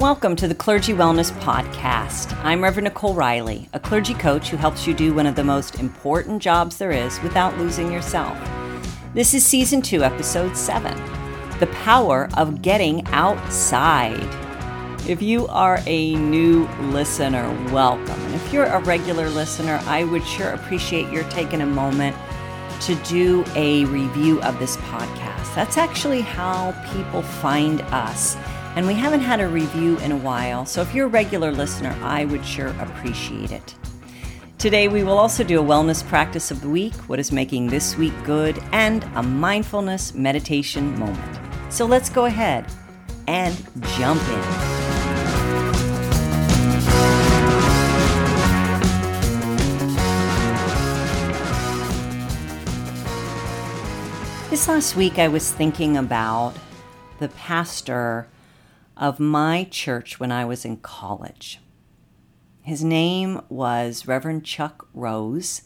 Welcome to the Clergy Wellness Podcast. I'm Reverend Nicole Reilley, a clergy coach who helps you do one of the most important jobs there is without losing yourself. This is Season 2, Episode 7 The Power of Getting Outside. If you are a new listener, welcome. And if you're a regular listener, I would sure appreciate your taking a moment to do a review of this podcast. That's actually how people find us and we haven't had a review in a while, so if you're a regular listener, I would sure appreciate it. Today, we will also do a wellness practice of the week, what is making this week good, and a mindfulness meditation moment. So let's go ahead and jump in. This last week, I was thinking about the pastor of my church when I was in college. His name was Reverend Chuck Rose,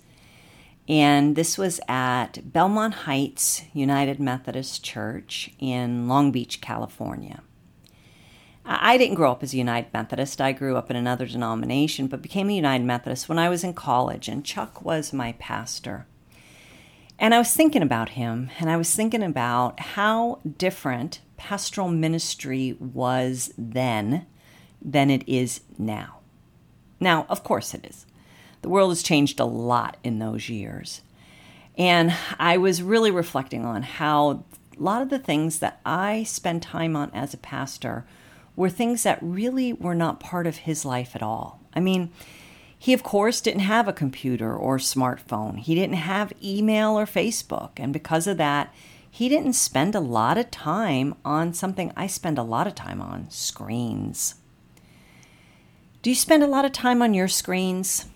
and this was at Belmont Heights United Methodist Church in Long Beach, California. I didn't grow up as a United Methodist. I grew up in another denomination, but became a United Methodist when I was in college, and Chuck was my pastor. And I was thinking about him, and I was thinking about how different pastoral ministry was then than it is now. Now, of course, it is. The world has changed a lot in those years. And I was really reflecting on how a lot of the things that I spend time on as a pastor were things that really were not part of his life at all. I mean, he, of course, didn't have a computer or smartphone. He didn't have email or Facebook. And because of that, he didn't spend a lot of time on something I spend a lot of time on screens. Do you spend a lot of time on your screens?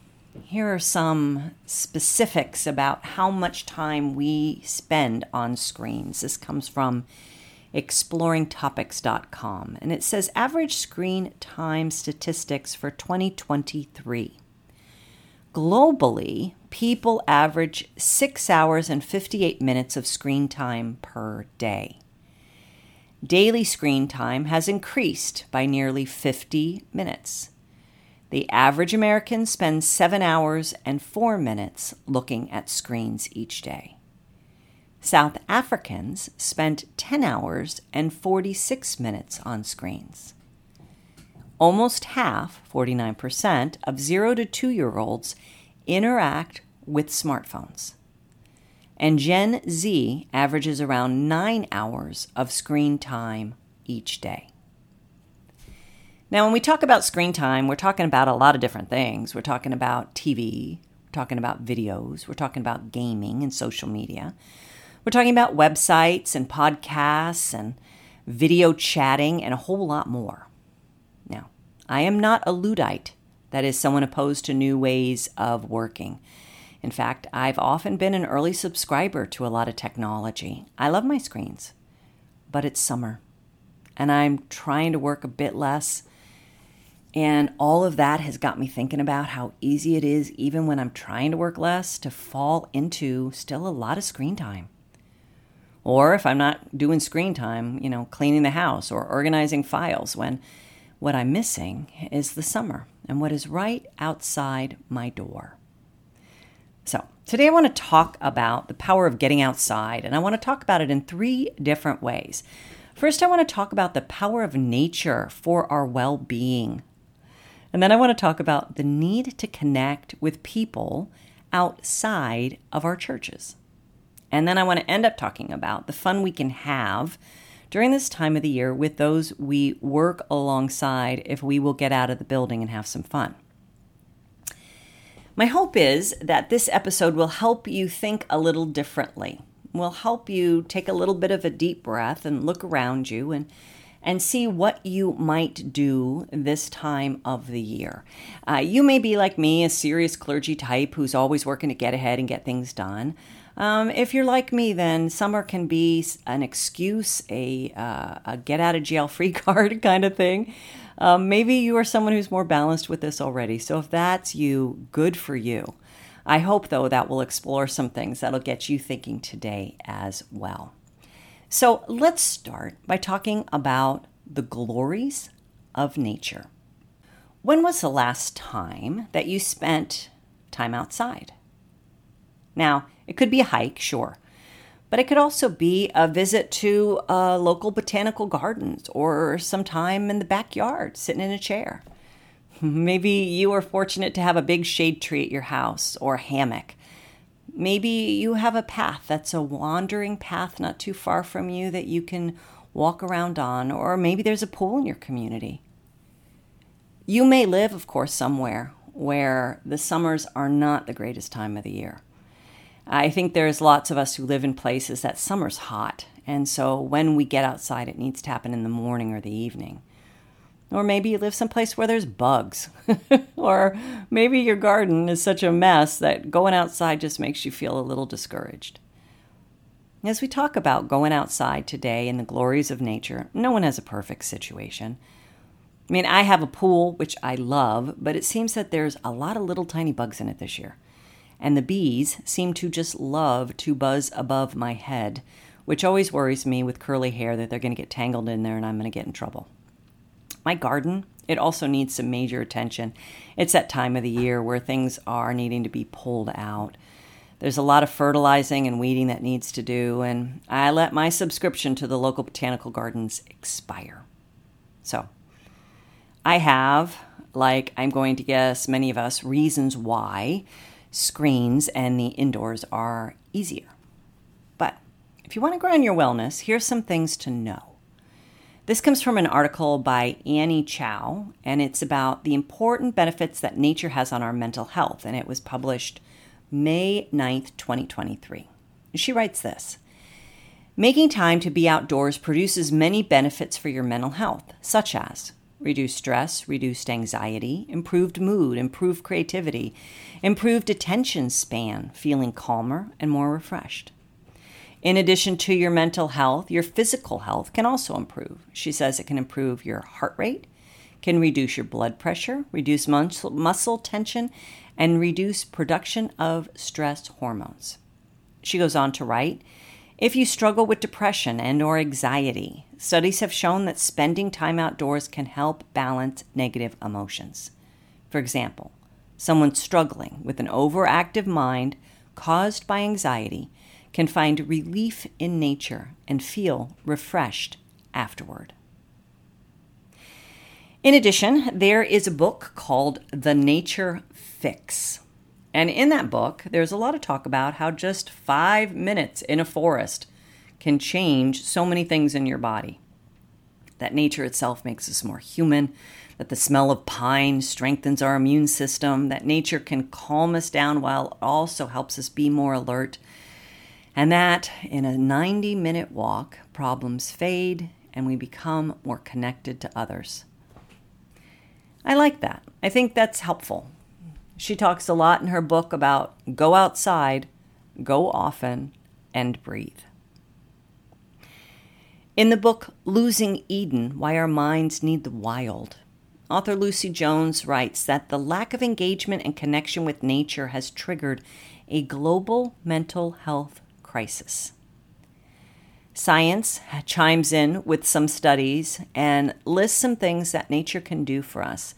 Here are some specifics about how much time we spend on screens. This comes from explodingtopics.com and it says average screen time statistics for 2023. Globally, people average 6 hours and 58 minutes of screen time per day. Daily screen time has increased by nearly 50 minutes. The average American spends 7 hours and 4 minutes looking at screens each day. South Africans spent 10 hours and 46 minutes on screens. Almost half, 49%, of 0 to 2 year olds interact with smartphones. And Gen Z averages around 9 hours of screen time each day. Now, when we talk about screen time, we're talking about a lot of different things. We're talking about TV, we're talking about videos, we're talking about gaming and social media. We're talking about websites and podcasts and video chatting and a whole lot more. I am not a Luddite, that is, someone opposed to new ways of working. In fact, I've often been an early subscriber to a lot of technology. I love my screens, but it's summer, and I'm trying to work a bit less. And all of that has got me thinking about how easy it is, even when I'm trying to work less, to fall into still a lot of screen time. Or if I'm not doing screen time, you know, cleaning the house or organizing files when what I'm missing is the summer and what is right outside my door. So, today I want to talk about the power of getting outside, and I want to talk about it in three different ways. First, I want to talk about the power of nature for our well being. And then I want to talk about the need to connect with people outside of our churches. And then I want to end up talking about the fun we can have during this time of the year with those we work alongside if we will get out of the building and have some fun. My hope is that this episode will help you think a little differently, will help you take a little bit of a deep breath and look around you and and see what you might do this time of the year. Uh, you may be like me, a serious clergy type who's always working to get ahead and get things done. Um, if you're like me, then summer can be an excuse, a, uh, a get out of jail free card kind of thing. Um, maybe you are someone who's more balanced with this already. So if that's you, good for you. I hope, though, that we'll explore some things that'll get you thinking today as well. So let's start by talking about the glories of nature. When was the last time that you spent time outside? Now, it could be a hike, sure, but it could also be a visit to a local botanical gardens or some time in the backyard sitting in a chair. Maybe you are fortunate to have a big shade tree at your house or a hammock. Maybe you have a path that's a wandering path not too far from you that you can walk around on, or maybe there's a pool in your community. You may live, of course, somewhere where the summers are not the greatest time of the year. I think there's lots of us who live in places that summer's hot, and so when we get outside, it needs to happen in the morning or the evening. Or maybe you live someplace where there's bugs. or maybe your garden is such a mess that going outside just makes you feel a little discouraged. As we talk about going outside today in the glories of nature, no one has a perfect situation. I mean, I have a pool, which I love, but it seems that there's a lot of little tiny bugs in it this year. And the bees seem to just love to buzz above my head, which always worries me with curly hair that they're going to get tangled in there and I'm going to get in trouble. My garden, it also needs some major attention. It's that time of the year where things are needing to be pulled out. There's a lot of fertilizing and weeding that needs to do, and I let my subscription to the local botanical gardens expire. So, I have, like I'm going to guess many of us, reasons why screens and the indoors are easier. But if you want to ground your wellness, here's some things to know. This comes from an article by Annie Chow, and it's about the important benefits that nature has on our mental health, and it was published May 9th, 2023. She writes this Making time to be outdoors produces many benefits for your mental health, such as reduced stress, reduced anxiety, improved mood, improved creativity, improved attention span, feeling calmer and more refreshed. In addition to your mental health, your physical health can also improve. She says it can improve your heart rate, can reduce your blood pressure, reduce muscle, muscle tension, and reduce production of stress hormones. She goes on to write, if you struggle with depression and or anxiety, studies have shown that spending time outdoors can help balance negative emotions. For example, someone struggling with an overactive mind caused by anxiety can find relief in nature and feel refreshed afterward. In addition, there is a book called The Nature Fix. And in that book, there's a lot of talk about how just five minutes in a forest can change so many things in your body. That nature itself makes us more human, that the smell of pine strengthens our immune system, that nature can calm us down while it also helps us be more alert, and that in a 90 minute walk, problems fade and we become more connected to others. I like that. I think that's helpful. She talks a lot in her book about go outside, go often, and breathe. In the book Losing Eden Why Our Minds Need the Wild, author Lucy Jones writes that the lack of engagement and connection with nature has triggered a global mental health crisis. Science chimes in with some studies and lists some things that nature can do for us.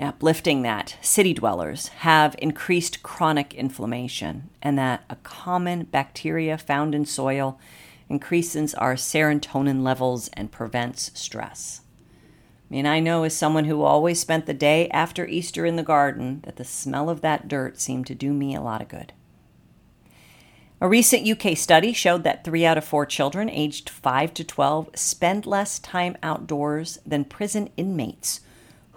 Uplifting that city dwellers have increased chronic inflammation, and that a common bacteria found in soil increases our serotonin levels and prevents stress. I mean, I know as someone who always spent the day after Easter in the garden that the smell of that dirt seemed to do me a lot of good. A recent UK study showed that three out of four children aged 5 to 12 spend less time outdoors than prison inmates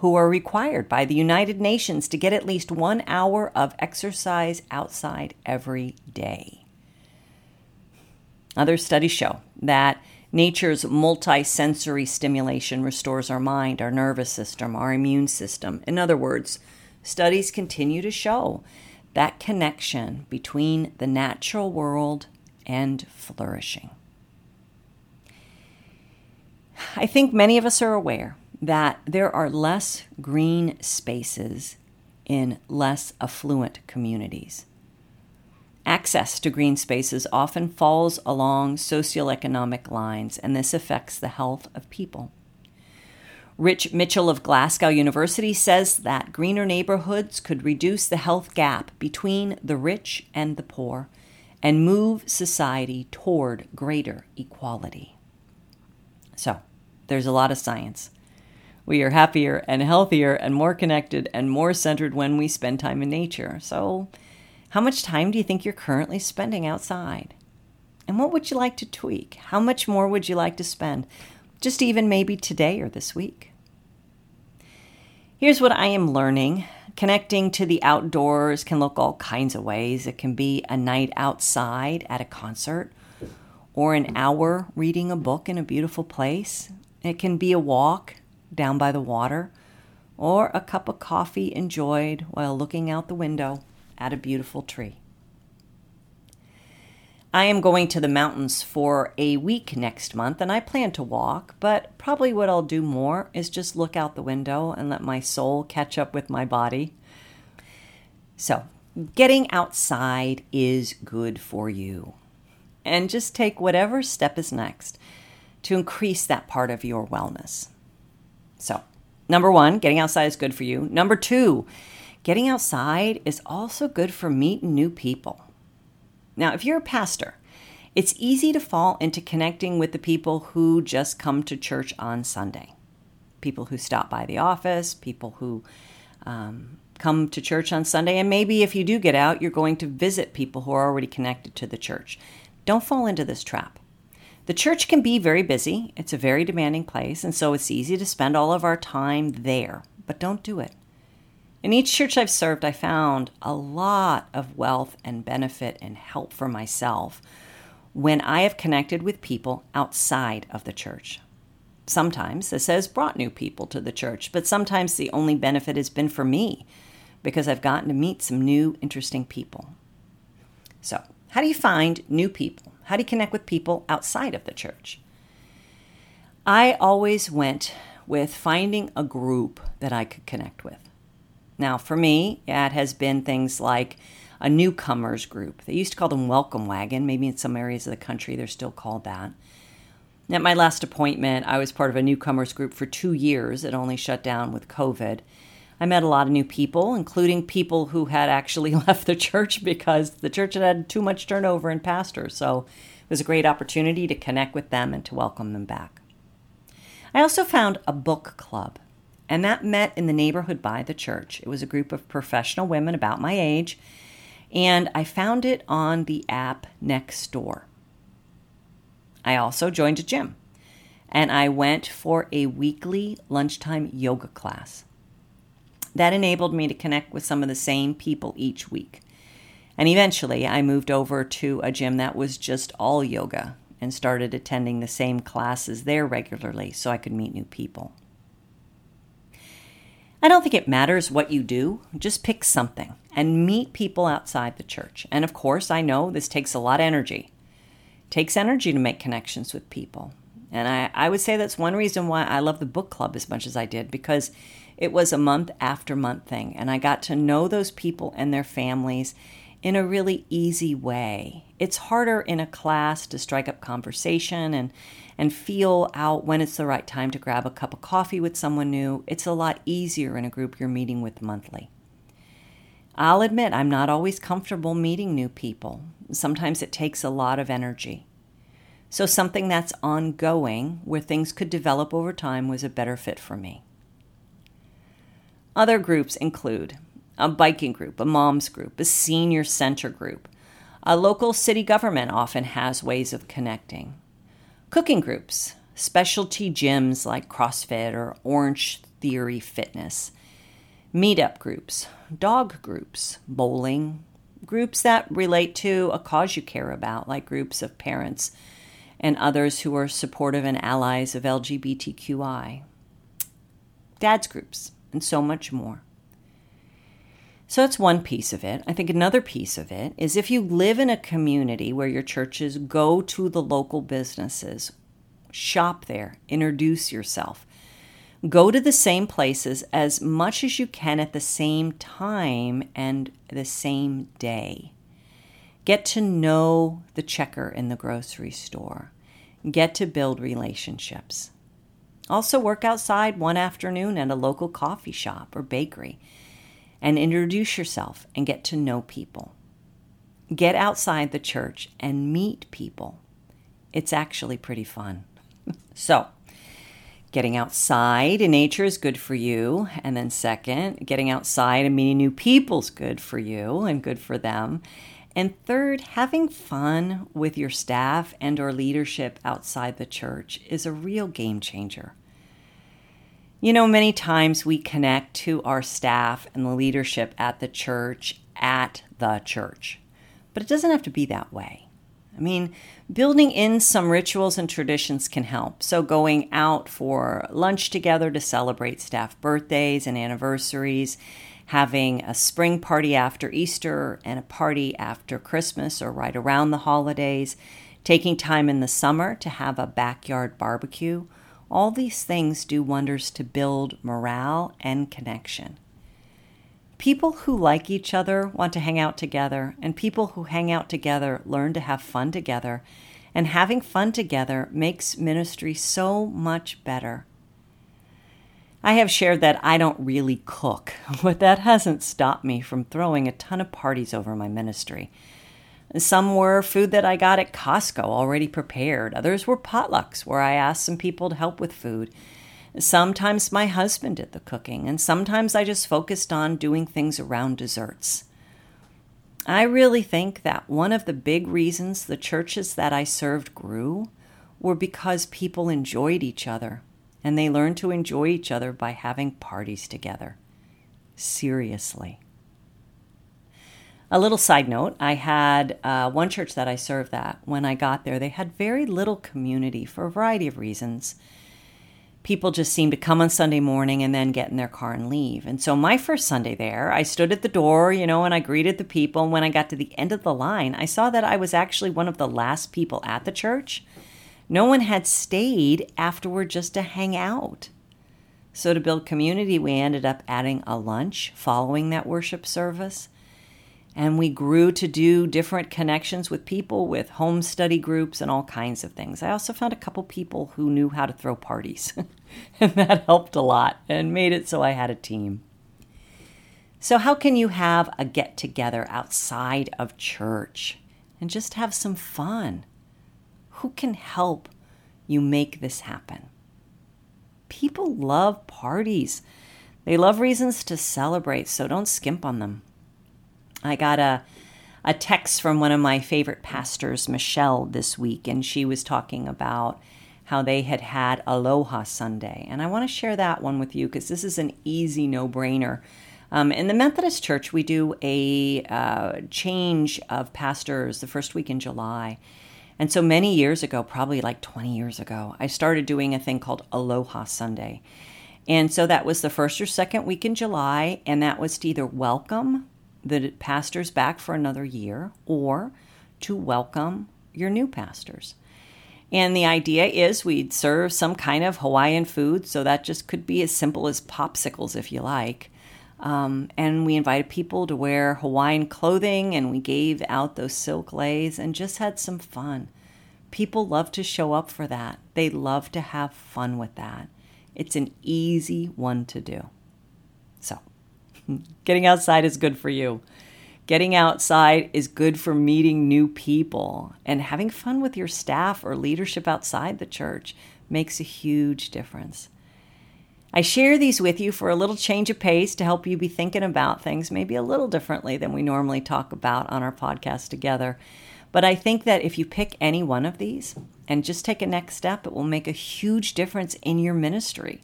who are required by the United Nations to get at least one hour of exercise outside every day. Other studies show that nature's multisensory stimulation restores our mind, our nervous system, our immune system. In other words, studies continue to show that connection between the natural world and flourishing. I think many of us are aware that there are less green spaces in less affluent communities. Access to green spaces often falls along socioeconomic lines, and this affects the health of people. Rich Mitchell of Glasgow University says that greener neighborhoods could reduce the health gap between the rich and the poor and move society toward greater equality. So, there's a lot of science. We are happier and healthier and more connected and more centered when we spend time in nature. So, how much time do you think you're currently spending outside? And what would you like to tweak? How much more would you like to spend? just even maybe today or this week. Here's what I am learning connecting to the outdoors can look all kinds of ways. It can be a night outside at a concert, or an hour reading a book in a beautiful place. It can be a walk down by the water, or a cup of coffee enjoyed while looking out the window at a beautiful tree. I am going to the mountains for a week next month and I plan to walk, but probably what I'll do more is just look out the window and let my soul catch up with my body. So, getting outside is good for you. And just take whatever step is next to increase that part of your wellness. So, number one, getting outside is good for you. Number two, getting outside is also good for meeting new people. Now, if you're a pastor, it's easy to fall into connecting with the people who just come to church on Sunday. People who stop by the office, people who um, come to church on Sunday, and maybe if you do get out, you're going to visit people who are already connected to the church. Don't fall into this trap. The church can be very busy, it's a very demanding place, and so it's easy to spend all of our time there, but don't do it. In each church I've served, I found a lot of wealth and benefit and help for myself when I have connected with people outside of the church. Sometimes this has brought new people to the church, but sometimes the only benefit has been for me because I've gotten to meet some new, interesting people. So, how do you find new people? How do you connect with people outside of the church? I always went with finding a group that I could connect with. Now, for me, it has been things like a newcomers group. They used to call them Welcome Wagon. Maybe in some areas of the country they're still called that. At my last appointment, I was part of a newcomers group for two years. It only shut down with COVID. I met a lot of new people, including people who had actually left the church because the church had had too much turnover in pastors. So it was a great opportunity to connect with them and to welcome them back. I also found a book club and that met in the neighborhood by the church. It was a group of professional women about my age, and I found it on the app Nextdoor. I also joined a gym, and I went for a weekly lunchtime yoga class. That enabled me to connect with some of the same people each week. And eventually, I moved over to a gym that was just all yoga and started attending the same classes there regularly so I could meet new people. I don't think it matters what you do, just pick something and meet people outside the church. And of course, I know this takes a lot of energy. It takes energy to make connections with people. And I, I would say that's one reason why I love the book club as much as I did, because it was a month after month thing. And I got to know those people and their families in a really easy way. It's harder in a class to strike up conversation and and feel out when it's the right time to grab a cup of coffee with someone new. It's a lot easier in a group you're meeting with monthly. I'll admit I'm not always comfortable meeting new people. Sometimes it takes a lot of energy. So, something that's ongoing, where things could develop over time, was a better fit for me. Other groups include a biking group, a mom's group, a senior center group. A local city government often has ways of connecting. Cooking groups, specialty gyms like CrossFit or Orange Theory Fitness, meetup groups, dog groups, bowling, groups that relate to a cause you care about, like groups of parents and others who are supportive and allies of LGBTQI, dads groups, and so much more. So that's one piece of it. I think another piece of it is if you live in a community where your churches go to the local businesses, shop there, introduce yourself, go to the same places as much as you can at the same time and the same day. Get to know the checker in the grocery store. Get to build relationships. Also, work outside one afternoon at a local coffee shop or bakery and introduce yourself and get to know people. Get outside the church and meet people. It's actually pretty fun. so, getting outside in nature is good for you. And then, second, getting outside and meeting new people is good for you and good for them. And third, having fun with your staff and or leadership outside the church is a real game changer. You know, many times we connect to our staff and the leadership at the church at the church. But it doesn't have to be that way. I mean, building in some rituals and traditions can help. So, going out for lunch together to celebrate staff birthdays and anniversaries, having a spring party after Easter and a party after Christmas or right around the holidays, taking time in the summer to have a backyard barbecue. All these things do wonders to build morale and connection. People who like each other want to hang out together, and people who hang out together learn to have fun together. And having fun together makes ministry so much better. I have shared that I don't really cook, but that hasn't stopped me from throwing a ton of parties over my ministry. Some were food that I got at Costco already prepared. Others were potlucks where I asked some people to help with food. Sometimes my husband did the cooking, and sometimes I just focused on doing things around desserts. I really think that one of the big reasons the churches that I served grew were because people enjoyed each other, and they learned to enjoy each other by having parties together. Seriously. A little side note I had uh, one church that I served at when I got there, they had very little community for a variety of reasons people just seemed to come on Sunday morning and then get in their car and leave. And so my first Sunday there, I stood at the door, you know, and I greeted the people. And when I got to the end of the line, I saw that I was actually one of the last people at the church. No one had stayed afterward just to hang out. So, to build community, we ended up adding a lunch following that worship service. And we grew to do different connections with people with home study groups and all kinds of things. I also found a couple people who knew how to throw parties, and that helped a lot and made it so I had a team. So, how can you have a get together outside of church and just have some fun? Who can help you make this happen? People love parties. They love reasons to celebrate, so don't skimp on them. I got a a text from one of my favorite pastors, Michelle, this week, and she was talking about how they had had Aloha Sunday. And I want to share that one with you because this is an easy no brainer. Um, in the Methodist Church, we do a uh, change of pastors the first week in July. And so many years ago, probably like 20 years ago, I started doing a thing called Aloha Sunday. And so that was the first or second week in July, and that was to either welcome the pastors back for another year or to welcome your new pastors. And the idea is we'd serve some kind of Hawaiian food, so that just could be as simple as popsicles if you like. Um, and we invited people to wear Hawaiian clothing and we gave out those silk leis and just had some fun. People love to show up for that, they love to have fun with that. It's an easy one to do. So, Getting outside is good for you. Getting outside is good for meeting new people. And having fun with your staff or leadership outside the church makes a huge difference. I share these with you for a little change of pace to help you be thinking about things maybe a little differently than we normally talk about on our podcast together. But I think that if you pick any one of these and just take a next step, it will make a huge difference in your ministry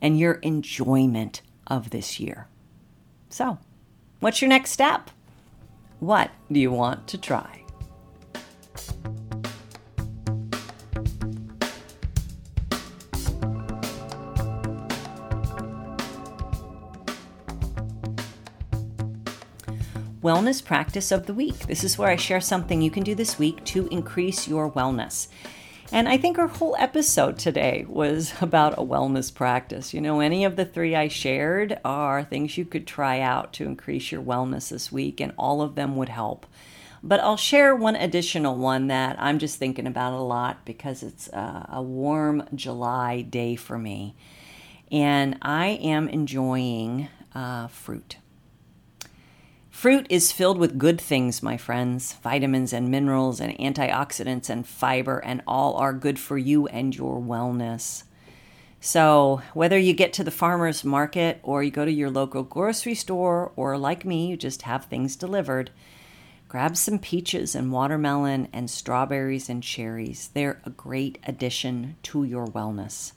and your enjoyment of this year. So, what's your next step? What do you want to try? Wellness practice of the week. This is where I share something you can do this week to increase your wellness. And I think our whole episode today was about a wellness practice. You know, any of the three I shared are things you could try out to increase your wellness this week, and all of them would help. But I'll share one additional one that I'm just thinking about a lot because it's a, a warm July day for me. And I am enjoying uh, fruit. Fruit is filled with good things, my friends vitamins and minerals and antioxidants and fiber, and all are good for you and your wellness. So, whether you get to the farmer's market or you go to your local grocery store, or like me, you just have things delivered, grab some peaches and watermelon and strawberries and cherries. They're a great addition to your wellness.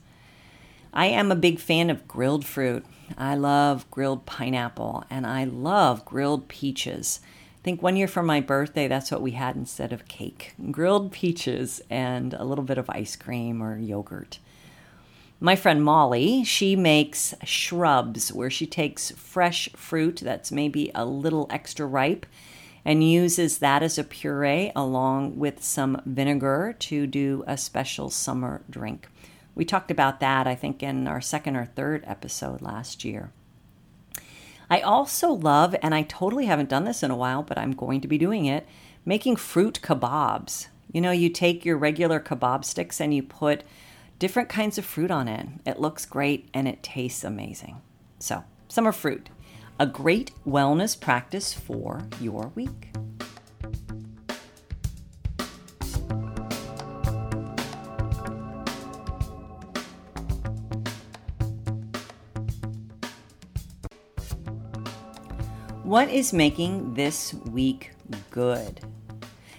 I am a big fan of grilled fruit. I love grilled pineapple and I love grilled peaches. I think one year for my birthday, that's what we had instead of cake grilled peaches and a little bit of ice cream or yogurt. My friend Molly, she makes shrubs where she takes fresh fruit that's maybe a little extra ripe and uses that as a puree along with some vinegar to do a special summer drink. We talked about that, I think, in our second or third episode last year. I also love, and I totally haven't done this in a while, but I'm going to be doing it, making fruit kebabs. You know, you take your regular kebab sticks and you put different kinds of fruit on it. It looks great and it tastes amazing. So, summer fruit, a great wellness practice for your week. What is making this week good?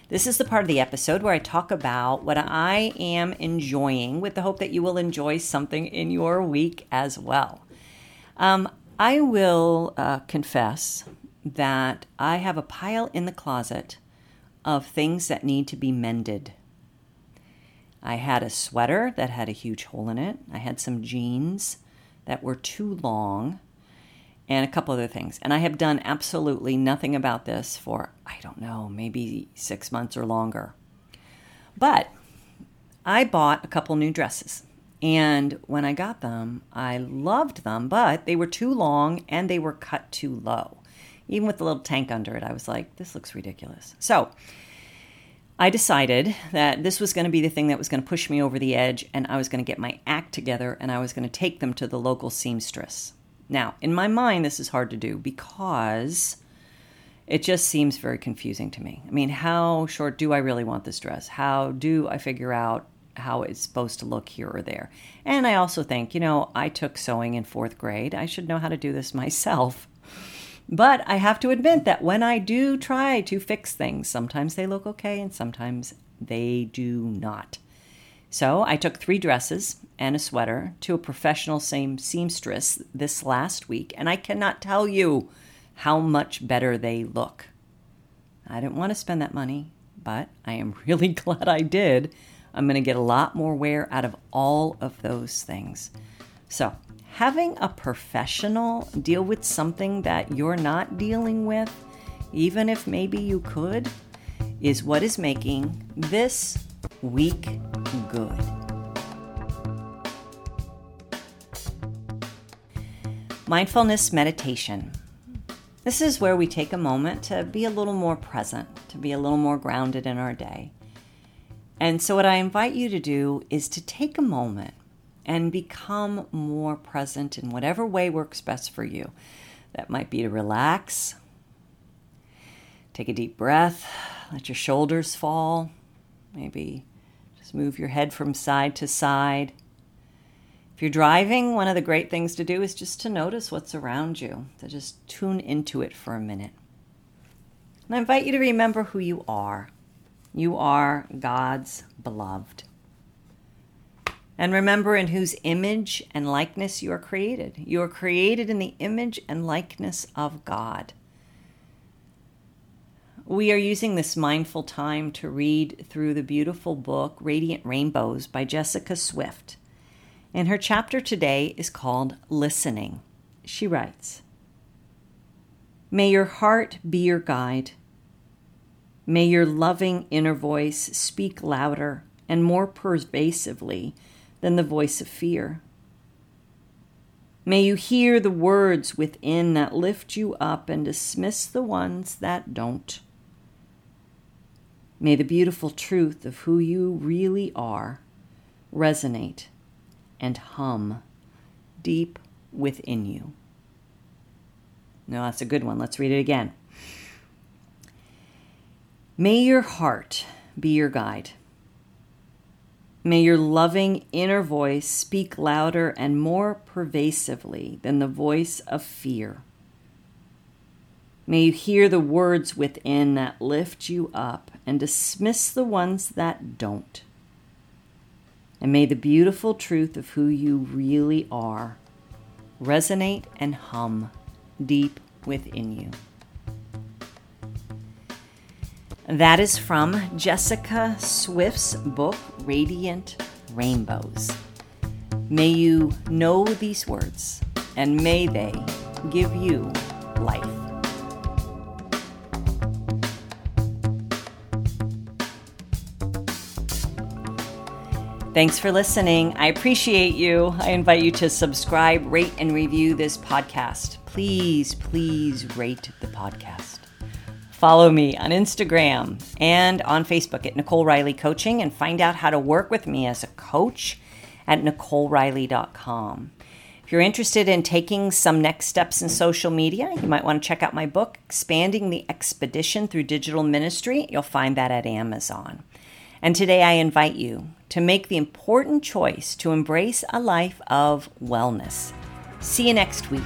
This is the part of the episode where I talk about what I am enjoying with the hope that you will enjoy something in your week as well. Um, I will uh, confess that I have a pile in the closet of things that need to be mended. I had a sweater that had a huge hole in it, I had some jeans that were too long and a couple other things. And I have done absolutely nothing about this for, I don't know, maybe six months or longer. But I bought a couple new dresses. And when I got them, I loved them, but they were too long and they were cut too low. Even with the little tank under it, I was like, this looks ridiculous. So I decided that this was going to be the thing that was going to push me over the edge, and I was going to get my act together and I was going to take them to the local seamstress. Now, in my mind, this is hard to do because it just seems very confusing to me. I mean, how short do I really want this dress? How do I figure out how it's supposed to look here or there? And I also think, you know, I took sewing in fourth grade. I should know how to do this myself. But I have to admit that when I do try to fix things, sometimes they look okay and sometimes they do not. So I took three dresses and a sweater to a professional same seamstress this last week, and I cannot tell you how much better they look. I didn't want to spend that money, but I am really glad I did. I'm going to get a lot more wear out of all of those things. So, having a professional deal with something that you're not dealing with, even if maybe you could, is what is making this week good. Mindfulness meditation. This is where we take a moment to be a little more present, to be a little more grounded in our day. And so, what I invite you to do is to take a moment and become more present in whatever way works best for you. That might be to relax, take a deep breath, let your shoulders fall, maybe just move your head from side to side. If you're driving, one of the great things to do is just to notice what's around you, to just tune into it for a minute. And I invite you to remember who you are. You are God's beloved. And remember in whose image and likeness you are created. You are created in the image and likeness of God. We are using this mindful time to read through the beautiful book Radiant Rainbows by Jessica Swift. And her chapter today is called Listening. She writes May your heart be your guide. May your loving inner voice speak louder and more pervasively than the voice of fear. May you hear the words within that lift you up and dismiss the ones that don't. May the beautiful truth of who you really are resonate and hum deep within you. No, that's a good one. Let's read it again. May your heart be your guide. May your loving inner voice speak louder and more pervasively than the voice of fear. May you hear the words within that lift you up and dismiss the ones that don't. And may the beautiful truth of who you really are resonate and hum deep within you. That is from Jessica Swift's book, Radiant Rainbows. May you know these words and may they give you life. Thanks for listening. I appreciate you. I invite you to subscribe, rate, and review this podcast. Please, please rate the podcast. Follow me on Instagram and on Facebook at Nicole Reilley Coaching and find out how to work with me as a coach at NicoleReilley.com. If you're interested in taking some next steps in social media, you might want to check out my book, Expanding the Expedition Through Digital Ministry. You'll find that at Amazon. And today I invite you to make the important choice to embrace a life of wellness. See you next week.